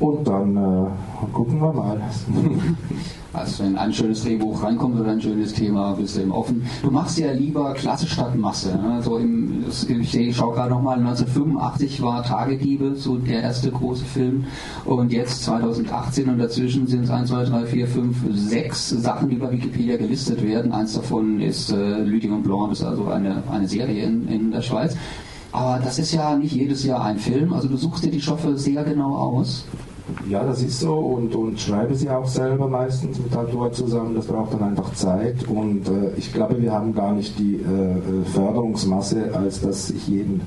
Und dann äh, gucken wir mal. Also wenn ein schönes Drehbuch reinkommt oder ein schönes Thema, bist du eben offen. Du machst ja lieber Klasse statt Masse. Ne? So im, ich, ich schaue gerade nochmal, 1985 war Tagediebe, so der erste große Film. Und jetzt 2018 und dazwischen sind es 1, 2, 3, 4, 5, 6 Sachen, die bei Wikipedia gelistet werden. Eins davon ist äh, Lüding und Blanc, das ist also eine, eine Serie in, in der Schweiz. Aber das ist ja nicht jedes Jahr ein Film. Also du suchst dir die Stoffe sehr genau aus. Ja, das ist so und, und schreibe sie auch selber meistens mit Autor zusammen. Das braucht dann einfach Zeit und äh, ich glaube, wir haben gar nicht die äh, Förderungsmasse, als dass ich jeden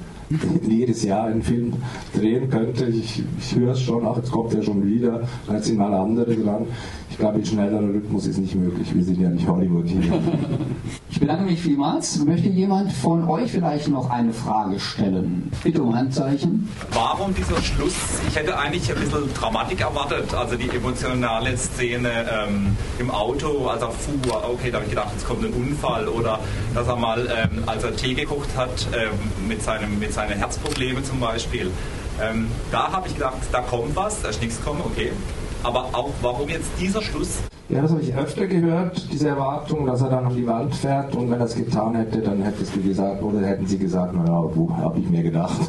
jedes Jahr einen Film drehen könnte. Ich, ich höre es schon, ach, jetzt kommt er schon wieder, dann sind mal andere dran. Ich glaube, ein schnellerer Rhythmus ist nicht möglich. Wir sind ja nicht Hollywood hier. Ich bedanke mich vielmals. Möchte jemand von euch vielleicht noch eine Frage stellen? Bitte um Handzeichen. Warum dieser Schluss? Ich hätte eigentlich ein bisschen Dramatik erwartet. Also die emotionale Szene ähm, im Auto, als er fuhr. Okay, da habe ich gedacht, es kommt ein Unfall. Oder dass er mal, ähm, als er Tee gekocht hat, ähm, mit, seinem, mit seinen Herzproblemen zum Beispiel. Ähm, da habe ich gedacht, da kommt was, da ist nichts gekommen, okay. Aber auch, warum jetzt dieser Schluss? Ja, das habe ich öfter gehört, diese Erwartung, dass er dann an die Wand fährt und wenn er es getan hätte, dann hättest du gesagt, oder hätten sie gesagt, naja, wo habe ich mir gedacht.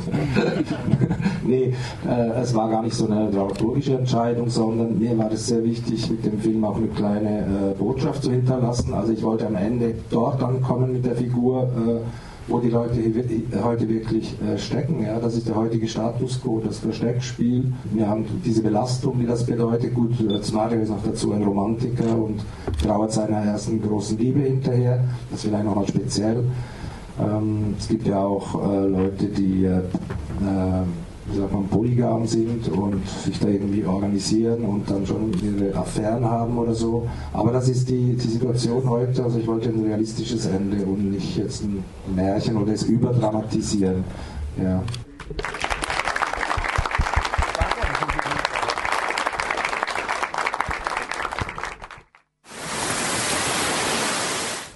nee, äh, es war gar nicht so eine dramaturgische Entscheidung, sondern mir war es sehr wichtig, mit dem Film auch eine kleine äh, Botschaft zu hinterlassen. Also ich wollte am Ende dort ankommen mit der Figur. Äh, wo die Leute heute wirklich äh, stecken. Ja, das ist der heutige Status quo, das Versteckspiel. Wir haben diese Belastung, die das bedeutet. Gut, äh, Mario ist noch dazu ein Romantiker und trauert seiner ersten großen Liebe hinterher. Das vielleicht nochmal speziell. Ähm, es gibt ja auch äh, Leute, die äh, äh wie sagt polygam sind und sich da irgendwie organisieren und dann schon ihre Affären haben oder so. Aber das ist die, die Situation heute. Also ich wollte ein realistisches Ende und nicht jetzt ein Märchen oder es überdramatisieren. Ja.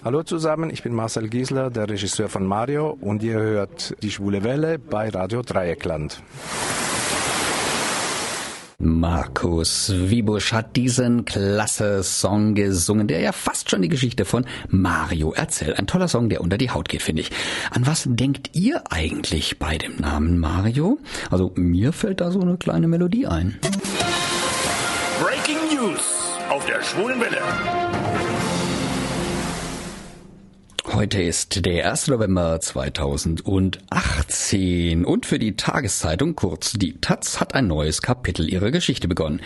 Hallo zusammen, ich bin Marcel Giesler, der Regisseur von Mario und ihr hört die Schwule Welle bei Radio Dreieckland. Markus Wiebusch hat diesen klasse Song gesungen, der ja fast schon die Geschichte von Mario erzählt. Ein toller Song, der unter die Haut geht, finde ich. An was denkt ihr eigentlich bei dem Namen Mario? Also mir fällt da so eine kleine Melodie ein. Breaking News auf der schwulen Welle. Heute ist der 1. November 2018 und für die Tageszeitung, kurz die Taz, hat ein neues Kapitel ihrer Geschichte begonnen.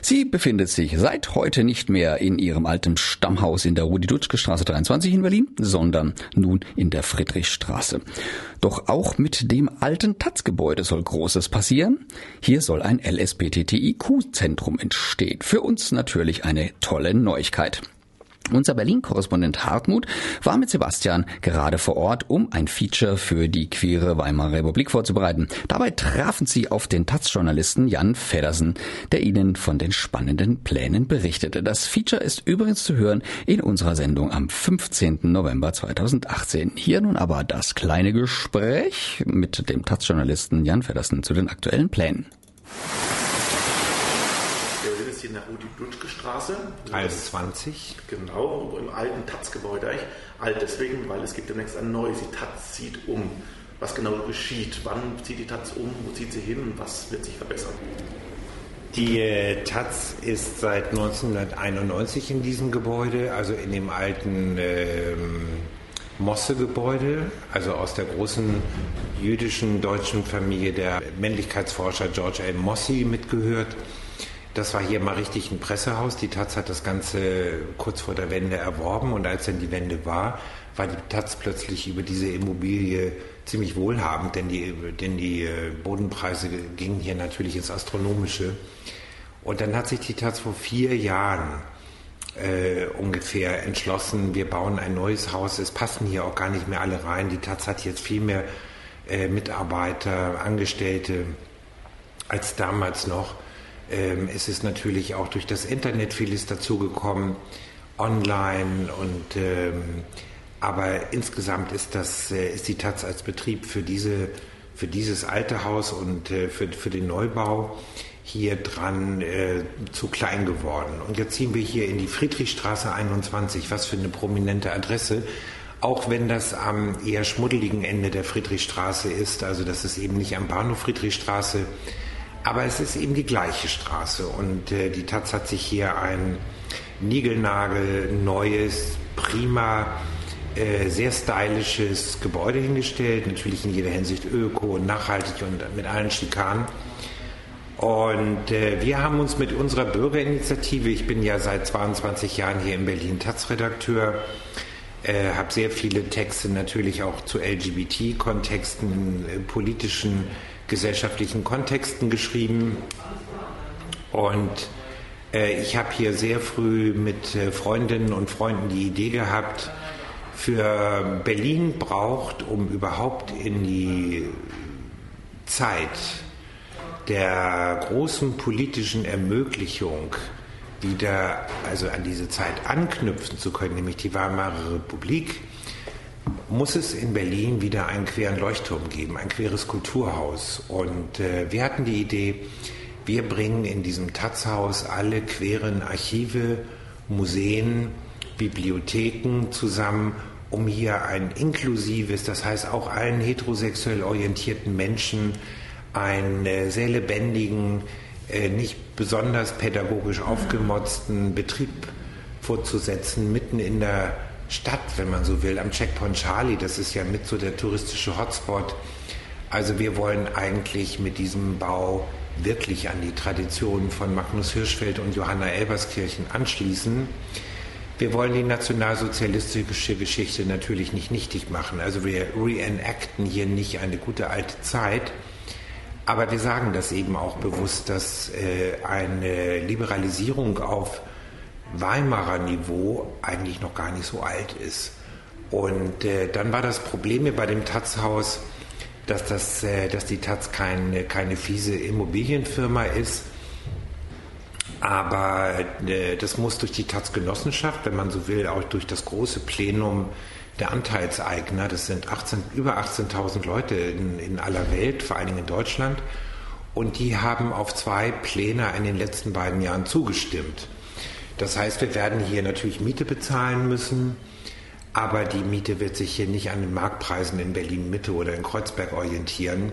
Sie befindet sich seit heute nicht mehr in ihrem alten Stammhaus in der Rudi-Dutschke-Straße 23 in Berlin, sondern nun in der Friedrichstraße. Doch auch mit dem alten Taz-Gebäude soll Großes passieren. Hier soll ein LSBTTIQ-Zentrum entstehen. Für uns natürlich eine tolle Neuigkeit. Unser Berlin-Korrespondent Hartmut war mit Sebastian gerade vor Ort, um ein Feature für die queere Weimarer Republik vorzubereiten. Dabei trafen sie auf den Taz-Journalisten Jan Feddersen, der ihnen von den spannenden Plänen berichtete. Das Feature ist übrigens zu hören in unserer Sendung am 15. November 2018. Hier nun aber das kleine Gespräch mit dem Taz-Journalisten Jan Feddersen zu den aktuellen Plänen Rudi-Dutschke-Straße. 1,20. Genau, im alten Taz-Gebäude. Alt deswegen, weil es gibt demnächst ein neues. Die Taz zieht um. Was genau geschieht? Wann zieht die Taz um? Wo zieht sie hin? Was wird sich verbessern? Die äh, Taz ist seit 1991 in diesem Gebäude, also in dem alten ähm, Mosse-Gebäude, also aus der großen jüdischen deutschen Familie der Männlichkeitsforscher George L. Mossi mitgehört. Das war hier mal richtig ein Pressehaus. Die Taz hat das Ganze kurz vor der Wende erworben und als dann die Wende war, war die Taz plötzlich über diese Immobilie ziemlich wohlhabend, denn die, denn die äh, Bodenpreise gingen hier natürlich ins Astronomische. Und dann hat sich die Taz vor vier Jahren äh, ungefähr entschlossen, wir bauen ein neues Haus. Es passen hier auch gar nicht mehr alle rein. Die Taz hat jetzt viel mehr äh, Mitarbeiter, Angestellte als damals noch. Ähm, es ist natürlich auch durch das Internet vieles dazugekommen, online und ähm, aber insgesamt ist das äh, ist die Taz als Betrieb für diese für dieses alte Haus und äh, für, für den Neubau hier dran äh, zu klein geworden. Und jetzt ziehen wir hier in die Friedrichstraße 21, was für eine prominente Adresse, auch wenn das am eher schmuddeligen Ende der Friedrichstraße ist, also das ist eben nicht am Bahnhof Friedrichstraße, aber es ist eben die gleiche Straße und äh, die Taz hat sich hier ein Nigelnagel, neues, prima, äh, sehr stylisches Gebäude hingestellt. Natürlich in jeder Hinsicht öko und nachhaltig und mit allen Schikanen. Und äh, wir haben uns mit unserer Bürgerinitiative, ich bin ja seit 22 Jahren hier in Berlin Taz-Redakteur, äh, habe sehr viele Texte natürlich auch zu LGBT-Kontexten, äh, politischen, gesellschaftlichen Kontexten geschrieben. Und äh, ich habe hier sehr früh mit äh, Freundinnen und Freunden die Idee gehabt, für Berlin braucht, um überhaupt in die Zeit der großen politischen Ermöglichung wieder also an diese Zeit anknüpfen zu können, nämlich die Weimarer Republik, muss es in Berlin wieder einen queren Leuchtturm geben, ein queres Kulturhaus. Und äh, wir hatten die Idee, wir bringen in diesem Taz-Haus alle queren Archive, Museen, Bibliotheken zusammen, um hier ein inklusives, das heißt auch allen heterosexuell orientierten Menschen einen äh, sehr lebendigen, äh, nicht besonders pädagogisch aufgemotzten Betrieb vorzusetzen, mitten in der Stadt, wenn man so will, am Checkpoint Charlie. Das ist ja mit so der touristische Hotspot. Also wir wollen eigentlich mit diesem Bau wirklich an die Traditionen von Magnus Hirschfeld und Johanna Elberskirchen anschließen. Wir wollen die nationalsozialistische Geschichte natürlich nicht nichtig machen. Also wir reenacten hier nicht eine gute alte Zeit, aber wir sagen das eben auch bewusst, dass äh, eine Liberalisierung auf Weimarer Niveau eigentlich noch gar nicht so alt ist. Und äh, dann war das Problem hier bei dem Taz-Haus, dass, das, äh, dass die Taz keine, keine fiese Immobilienfirma ist, aber äh, das muss durch die Taz-Genossenschaft, wenn man so will, auch durch das große Plenum der Anteilseigner, das sind 18, über 18.000 Leute in, in aller Welt, vor allen Dingen in Deutschland, und die haben auf zwei Pläne in den letzten beiden Jahren zugestimmt. Das heißt, wir werden hier natürlich Miete bezahlen müssen, aber die Miete wird sich hier nicht an den Marktpreisen in Berlin Mitte oder in Kreuzberg orientieren.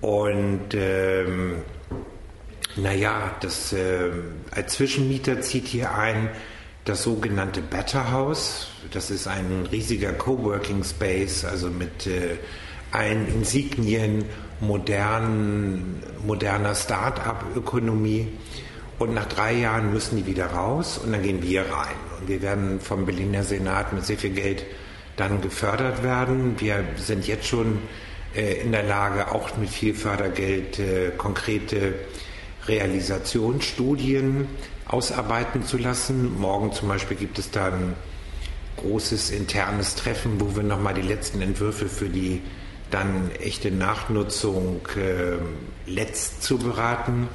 Und ähm, naja, das, äh, als Zwischenmieter zieht hier ein das sogenannte Better House. Das ist ein riesiger Coworking Space, also mit äh, allen Insignien modernen, moderner Start-up-Ökonomie. Und nach drei Jahren müssen die wieder raus und dann gehen wir rein. Und wir werden vom Berliner Senat mit sehr viel Geld dann gefördert werden. Wir sind jetzt schon äh, in der Lage, auch mit viel Fördergeld äh, konkrete Realisationsstudien ausarbeiten zu lassen. Morgen zum Beispiel gibt es da ein großes internes Treffen, wo wir nochmal die letzten Entwürfe für die dann echte Nachnutzung äh, letzt zu beraten.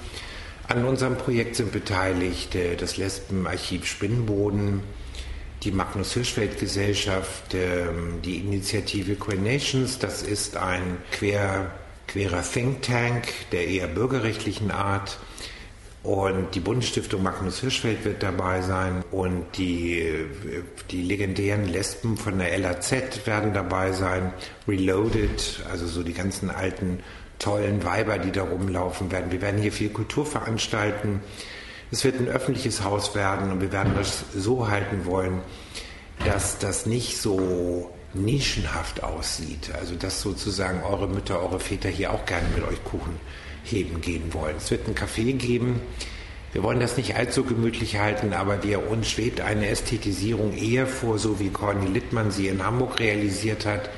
An unserem Projekt sind beteiligt äh, das Lesbenarchiv Spinnboden, die Magnus Hirschfeld Gesellschaft, äh, die Initiative Queer Nations, das ist ein quer querer Think Tank der eher bürgerrechtlichen Art. Und die Bundesstiftung Magnus Hirschfeld wird dabei sein und die, die legendären Lesben von der LAZ werden dabei sein. Reloaded, also so die ganzen alten tollen Weiber, die da rumlaufen werden. Wir werden hier viel Kultur veranstalten. Es wird ein öffentliches Haus werden und wir werden das so halten wollen, dass das nicht so nischenhaft aussieht. Also dass sozusagen eure Mütter, eure Väter hier auch gerne mit euch Kuchen heben gehen wollen. Es wird ein Café geben. Wir wollen das nicht allzu gemütlich halten, aber wir, uns schwebt eine Ästhetisierung eher vor, so wie Corny Littmann sie in Hamburg realisiert hat.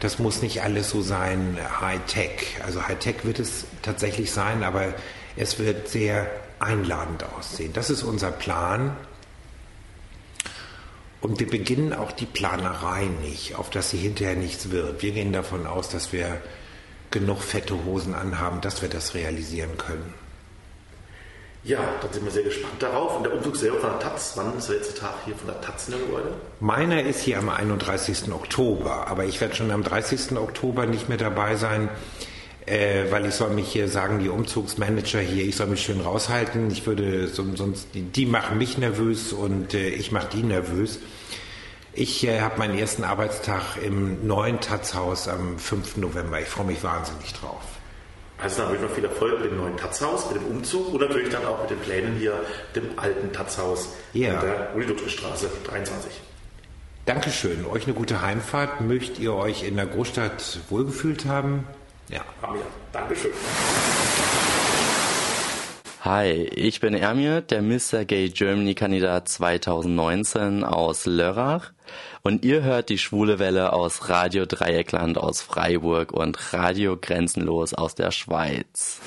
Das muss nicht alles so sein Hightech. Also Hightech wird es tatsächlich sein, aber es wird sehr einladend aussehen. Das ist unser Plan. Und wir beginnen auch die Planerei nicht, auf dass sie hinterher nichts wird. Wir gehen davon aus, dass wir genug fette Hosen anhaben, dass wir das realisieren können. Ja, dann sind wir sehr gespannt darauf. Und der Umzug selber von der Taz, wann ist der letzte Tag hier von der Taz in der Gebäude? Meiner ist hier am 31. Oktober, aber ich werde schon am 30. Oktober nicht mehr dabei sein äh, weil ich soll mich hier sagen, die Umzugsmanager hier, ich soll mich schön raushalten. Ich würde sonst, die, die machen mich nervös und äh, ich mache die nervös. Ich äh, habe meinen ersten Arbeitstag im neuen Taz-Haus am 5. November. Ich freue mich wahnsinnig drauf. Also dann wünsche ich noch viel Erfolg mit dem neuen Taz-Haus, mit dem Umzug und natürlich dann auch mit den Plänen hier, dem alten Taz-Haus ja. in der Uli-Ludwig-Straße 23. Dankeschön. Euch eine gute Heimfahrt. Möcht ihr euch in der Großstadt wohlgefühlt haben? Ja. Haben wir. Dankeschön. Hi, ich bin Ermir, der Mr. Gay Germany Kandidat 2019 aus Lörrach und ihr hört die Schwule Welle aus Radio Dreieckland aus Freiburg und Radio Grenzenlos aus der Schweiz.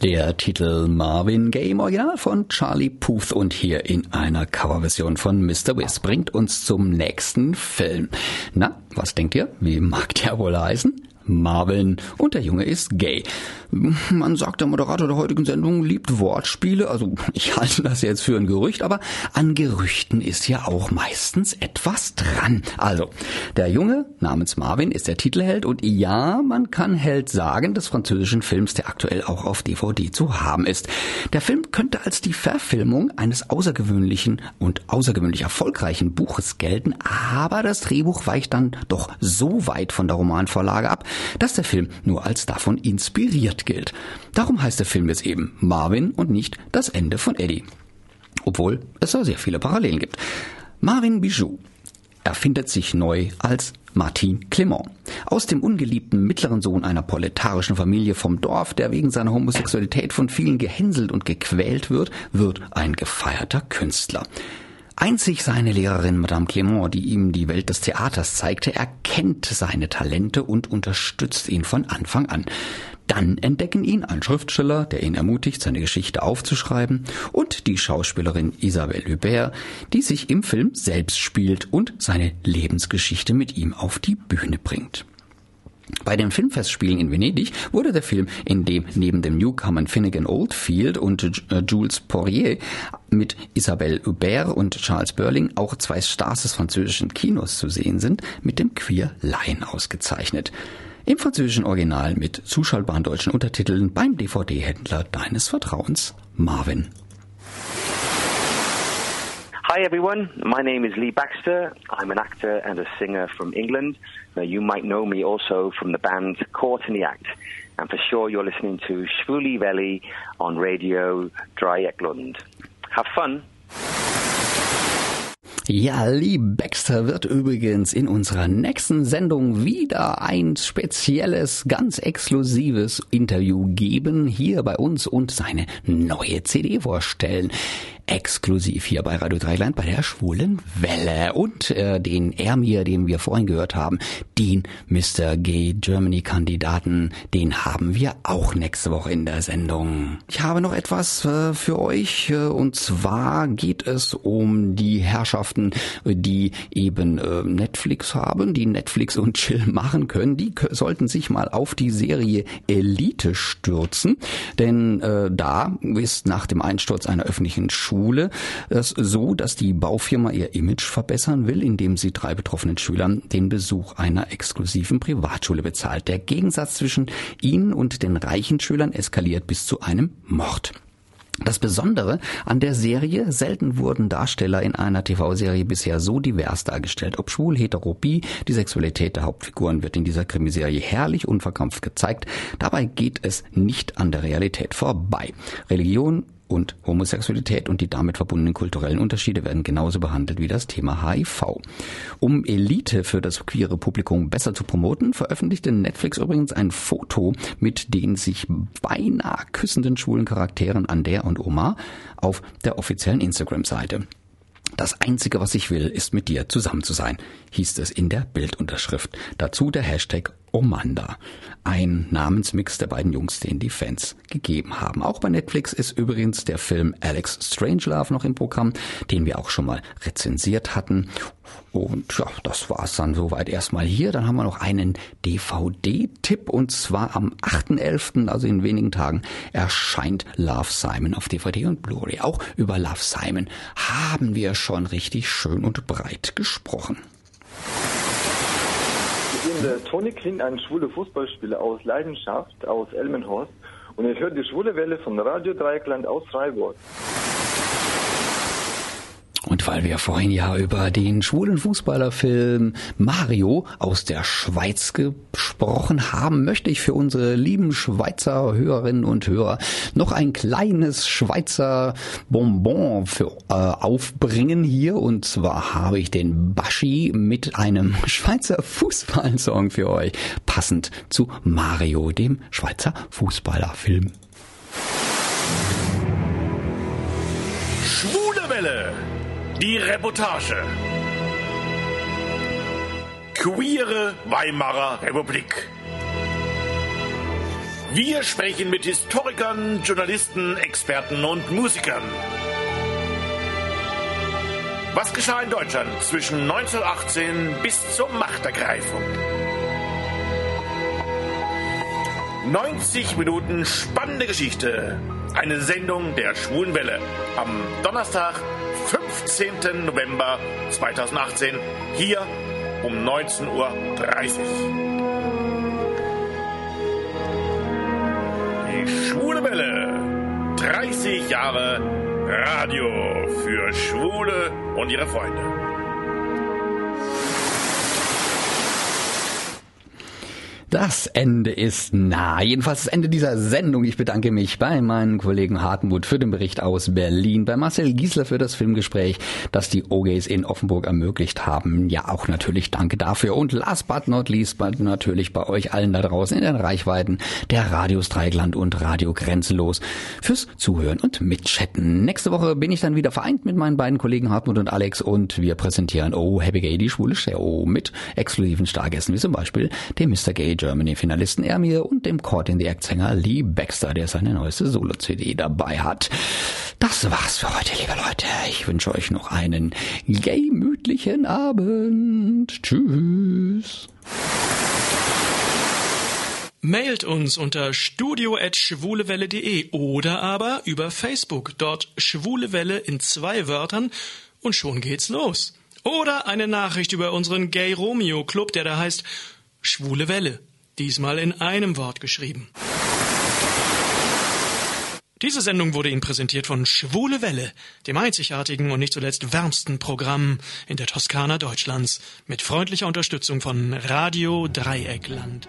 Der Titel Marvin Gaye im Original von Charlie Puth und hier in einer Coverversion von Mr. Wiz bringt uns zum nächsten Film. Na, was denkt ihr? Wie mag der wohl heißen? Marvin und der Junge ist gay. Man sagt, der Moderator der heutigen Sendung liebt Wortspiele, also ich halte das jetzt für ein Gerücht, aber an Gerüchten ist ja auch meistens etwas dran. Also, der Junge namens Marvin ist der Titelheld und ja, man kann Held sagen des französischen Films, der aktuell auch auf DVD zu haben ist. Der Film könnte als die Verfilmung eines außergewöhnlichen und außergewöhnlich erfolgreichen Buches gelten, aber das Drehbuch weicht dann doch so weit von der Romanvorlage ab, dass der Film nur als davon inspiriert gilt. Darum heißt der Film jetzt eben Marvin und nicht das Ende von Eddie. Obwohl es da sehr viele Parallelen gibt. Marvin Bijou erfindet sich neu als Martin Clement. Aus dem ungeliebten mittleren Sohn einer proletarischen Familie vom Dorf, der wegen seiner Homosexualität von vielen gehänselt und gequält wird, wird ein gefeierter Künstler. Einzig seine Lehrerin Madame Clement, die ihm die Welt des Theaters zeigte, erkennt seine Talente und unterstützt ihn von Anfang an. Dann entdecken ihn ein Schriftsteller, der ihn ermutigt, seine Geschichte aufzuschreiben, und die Schauspielerin Isabelle Hubert, die sich im Film selbst spielt und seine Lebensgeschichte mit ihm auf die Bühne bringt. Bei den Filmfestspielen in Venedig wurde der Film, in dem neben dem Newcomer Finnegan Oldfield und äh, Jules Poirier mit Isabelle Hubert und Charles Burling auch zwei Stars des französischen Kinos zu sehen sind, mit dem Queer Lion ausgezeichnet. Im französischen Original mit zuschaltbaren deutschen Untertiteln beim DVD-Händler deines Vertrauens, Marvin. Hi everyone, my name is Lee Baxter. I'm an actor and a singer from England. Now you might know me also from the band Caught in the Act. And for sure you're listening to Schwuli Valley on Radio Dreieckland. Have fun! Ja, Lee Baxter wird übrigens in unserer nächsten Sendung wieder ein spezielles, ganz exklusives Interview geben, hier bei uns und seine neue CD vorstellen exklusiv hier bei Radio Dreiland bei der Schwulen Welle. Und äh, den Ermir, den wir vorhin gehört haben, den Mr. Gay Germany Kandidaten, den haben wir auch nächste Woche in der Sendung. Ich habe noch etwas äh, für euch äh, und zwar geht es um die Herrschaften, die eben äh, Netflix haben, die Netflix und Chill machen können. Die sollten sich mal auf die Serie Elite stürzen, denn äh, da ist nach dem Einsturz einer öffentlichen Schule Schule es so, dass die Baufirma ihr Image verbessern will, indem sie drei betroffenen Schülern den Besuch einer exklusiven Privatschule bezahlt. Der Gegensatz zwischen ihnen und den reichen Schülern eskaliert bis zu einem Mord. Das Besondere an der Serie, selten wurden Darsteller in einer TV-Serie bisher so divers dargestellt. Ob schwul, hetero, bi, die Sexualität der Hauptfiguren wird in dieser Krimiserie herrlich unverkrampft gezeigt. Dabei geht es nicht an der Realität vorbei. Religion, und Homosexualität und die damit verbundenen kulturellen Unterschiede werden genauso behandelt wie das Thema HIV. Um Elite für das queere Publikum besser zu promoten, veröffentlichte Netflix übrigens ein Foto mit den sich beinahe küssenden schwulen Charakteren Ander und Omar auf der offiziellen Instagram-Seite. Das Einzige, was ich will, ist mit dir zusammen zu sein, hieß es in der Bildunterschrift. Dazu der Hashtag Omanda. Ein Namensmix der beiden Jungs, den die Fans gegeben haben. Auch bei Netflix ist übrigens der Film Alex Strangelove noch im Programm, den wir auch schon mal rezensiert hatten. Und ja, das war's dann soweit erstmal hier. Dann haben wir noch einen DVD-Tipp und zwar am 8.11., also in wenigen Tagen, erscheint Love Simon auf DVD und Blu-ray. Auch über Love Simon haben wir schon richtig schön und breit gesprochen. Ich bin der Toni Kling, ein schwuler Fußballspieler aus Leidenschaft aus Elmenhorst und ich höre die schwule Welle von Radio Dreieckland aus Freiburg. Und weil wir vorhin ja über den schwulen Fußballerfilm Mario aus der Schweiz gesprochen haben, möchte ich für unsere lieben Schweizer Hörerinnen und Hörer noch ein kleines Schweizer Bonbon für, äh, aufbringen hier. Und zwar habe ich den Baschi mit einem Schweizer Fußballsong für euch, passend zu Mario, dem Schweizer Fußballerfilm. Schwule Welle, die Reportage. Queere Weimarer Republik. Wir sprechen mit Historikern, Journalisten, Experten und Musikern. Was geschah in Deutschland zwischen 1918 bis zur Machtergreifung? 90 Minuten spannende Geschichte. Eine Sendung der Schwulen Welle am Donnerstag, 15. November 2018, hier um 19.30 Uhr. Die Schwule Welle. 30 Jahre Radio für Schwule und ihre Freunde. Das Ende ist nah. Jedenfalls das Ende dieser Sendung. Ich bedanke mich bei meinem Kollegen Hartenmut für den Bericht aus Berlin, bei Marcel Giesler für das Filmgespräch, das die OGs in Offenburg ermöglicht haben. Ja, auch natürlich danke dafür. Und last but not least, natürlich bei euch allen da draußen in den Reichweiten der Radios Dreigland und Radio Grenzenlos fürs Zuhören und Mitchatten. Nächste Woche bin ich dann wieder vereint mit meinen beiden Kollegen Hartmut und Alex und wir präsentieren Oh Happy Gay, die schwule Show mit exklusiven Stargästen wie zum Beispiel dem Mr. Gay Germany-Finalisten Ermir und dem Court in the Act-Sänger Lee Baxter, der seine neueste Solo-CD dabei hat. Das war's für heute, liebe Leute. Ich wünsche euch noch einen gemütlichen Abend. Tschüss. Mailt uns unter studio.schwulewelle.de oder aber über Facebook, dort Schwule Welle in zwei Wörtern und schon geht's los. Oder eine Nachricht über unseren Gay Romeo Club, der da heißt Schwule Welle. Diesmal in einem Wort geschrieben. Diese Sendung wurde Ihnen präsentiert von Schwule Welle, dem einzigartigen und nicht zuletzt wärmsten Programm in der Toskana Deutschlands, mit freundlicher Unterstützung von Radio Dreieckland.